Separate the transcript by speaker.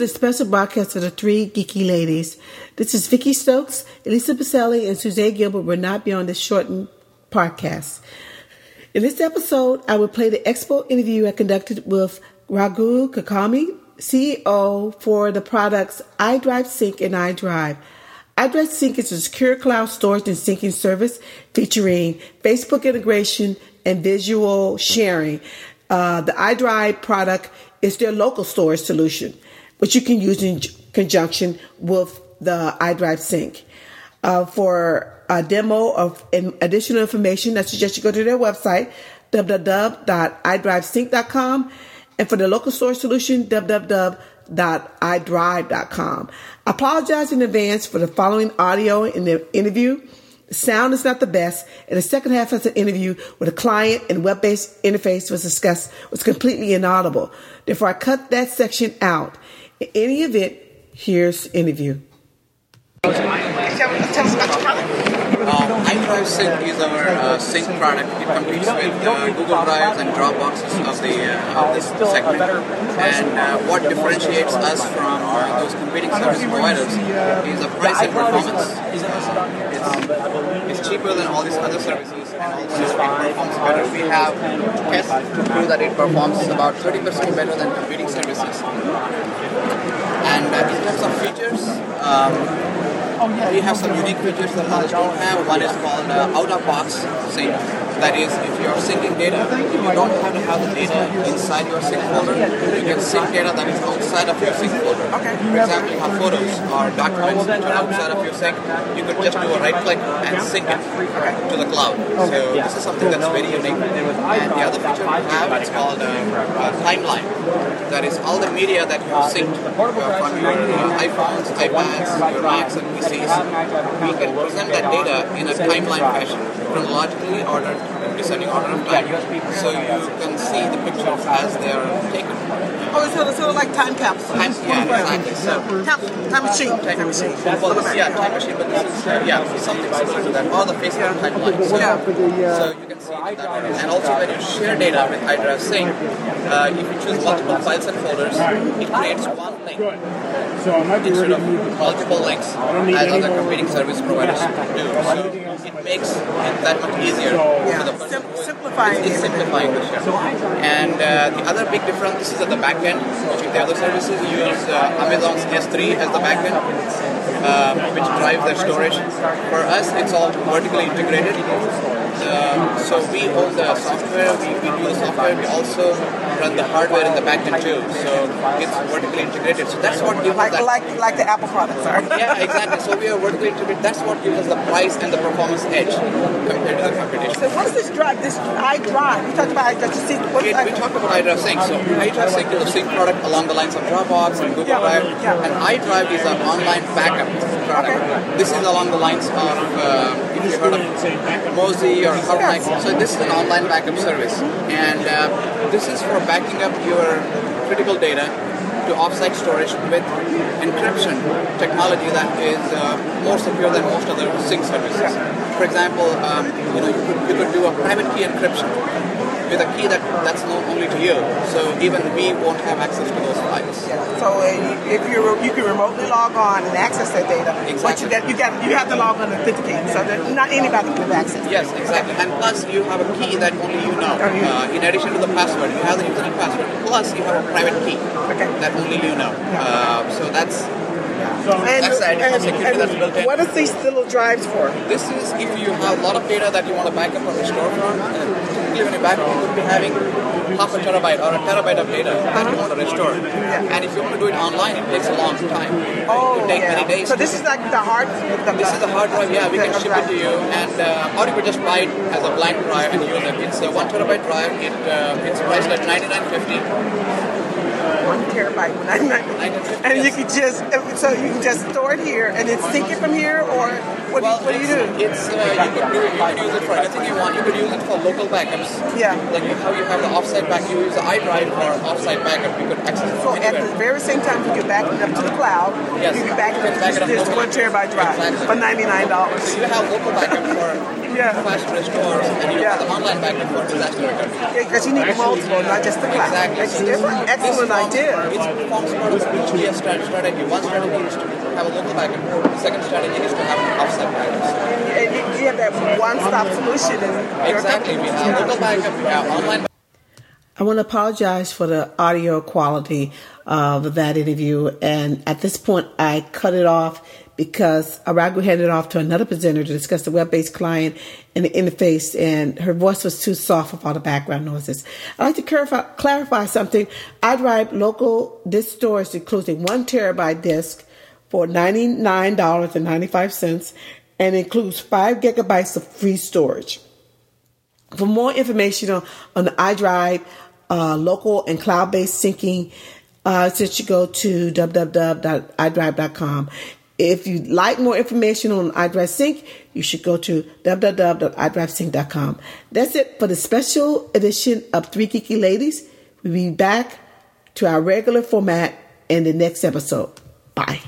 Speaker 1: The special broadcast of the Three Geeky Ladies. This is Vicki Stokes, Elisa Baselli, and Suzanne Gilbert will not be on this shortened podcast. In this episode, I will play the expo interview I conducted with Raghu Kulkarni, CEO for the products iDrive Sync and iDrive. iDrive Sync is a secure cloud storage and syncing service featuring Facebook integration and visual sharing. Uh, the iDrive product is their local storage solution which you can use in conjunction with the iDrive Sync. Uh, for a demo of additional information, I suggest you go to their website, www.idrivesync.com, and for the local storage solution, www.idrive.com. I apologize in advance for the following audio in the interview. The sound is not the best, and the second half of the interview with a client and web-based interface was discussed was completely inaudible. Therefore, I cut that section out. In any event, here's interview.
Speaker 2: Uh, iDrive Sync is our uh, sync product. It competes with uh, Google Drives and Dropboxes of the uh, of this segment. And uh, what differentiates us from those competing service providers is the price and performance. It's, it's, cheaper than all these other services, and also it performs better. We have tests to prove that it performs about 30% better than competing services. And uh, in terms of features, um, we have some unique features that others don't have. One is called uh, out-of-box sync. That is, if you're syncing data, you don't have to have the data inside your sync folder. You can sync data that is outside of your sync folder. Okay. For example, you have photos or documents that are outside of your sync. You could just do a right click and sync it to the cloud. So this is something that's very unique. And the other feature we have is called uh, uh, timeline. That is all the media that you have synced uh, from your uh, iPhones, iPads, your Macs, and PCs. We can present that data in a timeline fashion, chronologically ordered descending order of time. So you can see the pictures as they are taken.
Speaker 3: Oh, it's sort of, sort of like time capsule.
Speaker 2: Time, yeah, exactly. So,
Speaker 3: time, time machine.
Speaker 2: Time machine. Well, this, yeah, time machine, but this is, uh, yeah, something similar to that. Or the Facebook timeline. So,
Speaker 3: Yeah.
Speaker 2: so you can see that. And also when you share data with iDrive Sync, uh, if you choose multiple files and folders, it creates one link
Speaker 4: So I might be
Speaker 2: instead
Speaker 4: ready
Speaker 2: of
Speaker 4: the
Speaker 2: multiple links
Speaker 4: need
Speaker 2: as
Speaker 4: any
Speaker 2: other
Speaker 4: more-
Speaker 2: competing service providers do. So it makes it that much easier for the person
Speaker 3: Sim- simplifying
Speaker 2: It's, it's simplifying the share. And uh, the other big difference, is at the back end, which the other services use uh, Amazon's S3 as the back end, uh, which drives their storage. For us, it's all vertically integrated. Um, so we own the software, we, we do the software, we also run the hardware in the back end too. So it's vertically integrated. So that's what gives us
Speaker 3: Like,
Speaker 2: that
Speaker 3: like, like the Apple products are.
Speaker 2: yeah, exactly. So we are vertically integrated. That's what gives us the price and the performance edge compared to the competition.
Speaker 3: So what's this drive? This iDrive. You talked about iDrive. See, what's
Speaker 2: We, we talked about iDrive Sync. So iDrive Sync is a sync product along the lines of Dropbox and Google
Speaker 3: Yeah,
Speaker 2: Drive.
Speaker 3: yeah.
Speaker 2: And iDrive is an online backup product. This is along the lines of, uh, if you heard of Mozy or Harmonic. So this is an online backup service. And uh, this is for backing up your critical data to offsite storage with encryption technology that is uh, more secure than most other sync services. For example, um, you know, you could, you could do a private key encryption with a key that that's known only to you. So even we won't have access to those files.
Speaker 3: So uh, if you you can remotely log on and access that data, but you got you got you have to log on and authenticate, so that not anybody can have access.
Speaker 2: Yes, exactly. And plus, you have a key that only you know. Uh, in addition to the password, you have the username password. Plus, you have a private key
Speaker 3: Okay.
Speaker 2: that only you know. Uh, so that's
Speaker 3: And,
Speaker 2: That's the
Speaker 3: and-
Speaker 2: security
Speaker 3: and
Speaker 2: that's built in.
Speaker 3: What are these little drives for?
Speaker 2: this is if you have a lot of data that you want to back up or restore from. Uh, typically, when you back up, you could be having half a terabyte or a terabyte of data that you want to restore. And if you want to do it online, it takes a long time.
Speaker 3: Oh,
Speaker 2: it
Speaker 3: yeah.
Speaker 2: many days.
Speaker 3: So this is like the hard. The,
Speaker 2: This is the hard drive, yeah, we can ship it to you, and uh, or you could just buy it as a blank drive and use it. It's a one terabyte drive. It uh, it's priced at ninety nine fifty.
Speaker 3: One terabyte, nine- nine- and you can just so you can just store it here and then sync it from here, or what,
Speaker 2: Well,
Speaker 3: do, what do you do?
Speaker 2: It's uh, you could do you could use it for anything you want. You could use it for local backups.
Speaker 3: Yeah.
Speaker 2: Like how you have the offsite backup, you use the iDrive for offsite backup. You could access it
Speaker 3: So
Speaker 2: from
Speaker 3: at the very same time, you can back it up to the cloud.
Speaker 2: Yes.
Speaker 3: You can back it up to this one terabyte drive
Speaker 2: Exactly.
Speaker 3: for ninety nine dollars.
Speaker 2: So you have local backup for
Speaker 3: Yeah.
Speaker 2: fast restores, and you
Speaker 3: Yeah.
Speaker 2: have the online backup for disaster recovery.
Speaker 3: Because you need multiple, not just the cloud.
Speaker 2: Exactly.
Speaker 3: It's different. Excellent
Speaker 2: This forms-
Speaker 3: idea.
Speaker 2: It forms part of the GS strat- strategy. One strategy is to have a local backup. The second strategy is to have an offsite backup.
Speaker 3: And you, you have that one-stop solution. And your
Speaker 2: Exactly. We have local backup. We have online
Speaker 1: I want to apologize for the audio quality of that interview. And at this point, I cut it off because Aragu handed it off to another presenter to discuss the web based client and the interface, and her voice was too soft with all the background noises. I'd like to clarify, clarify something. iDrive local disk storage, including one terabyte disk for $99.95 and includes five gigabytes of free storage. For more information on, on the iDrive uh, local and cloud based syncing, uh, since you go to www.idrive.com. If you'd like more information on iDrive Sync, you should go to www.idrivesync.com. That's it for the special edition of Three Geeky Ladies. We'll be back to our regular format in the next episode. Bye.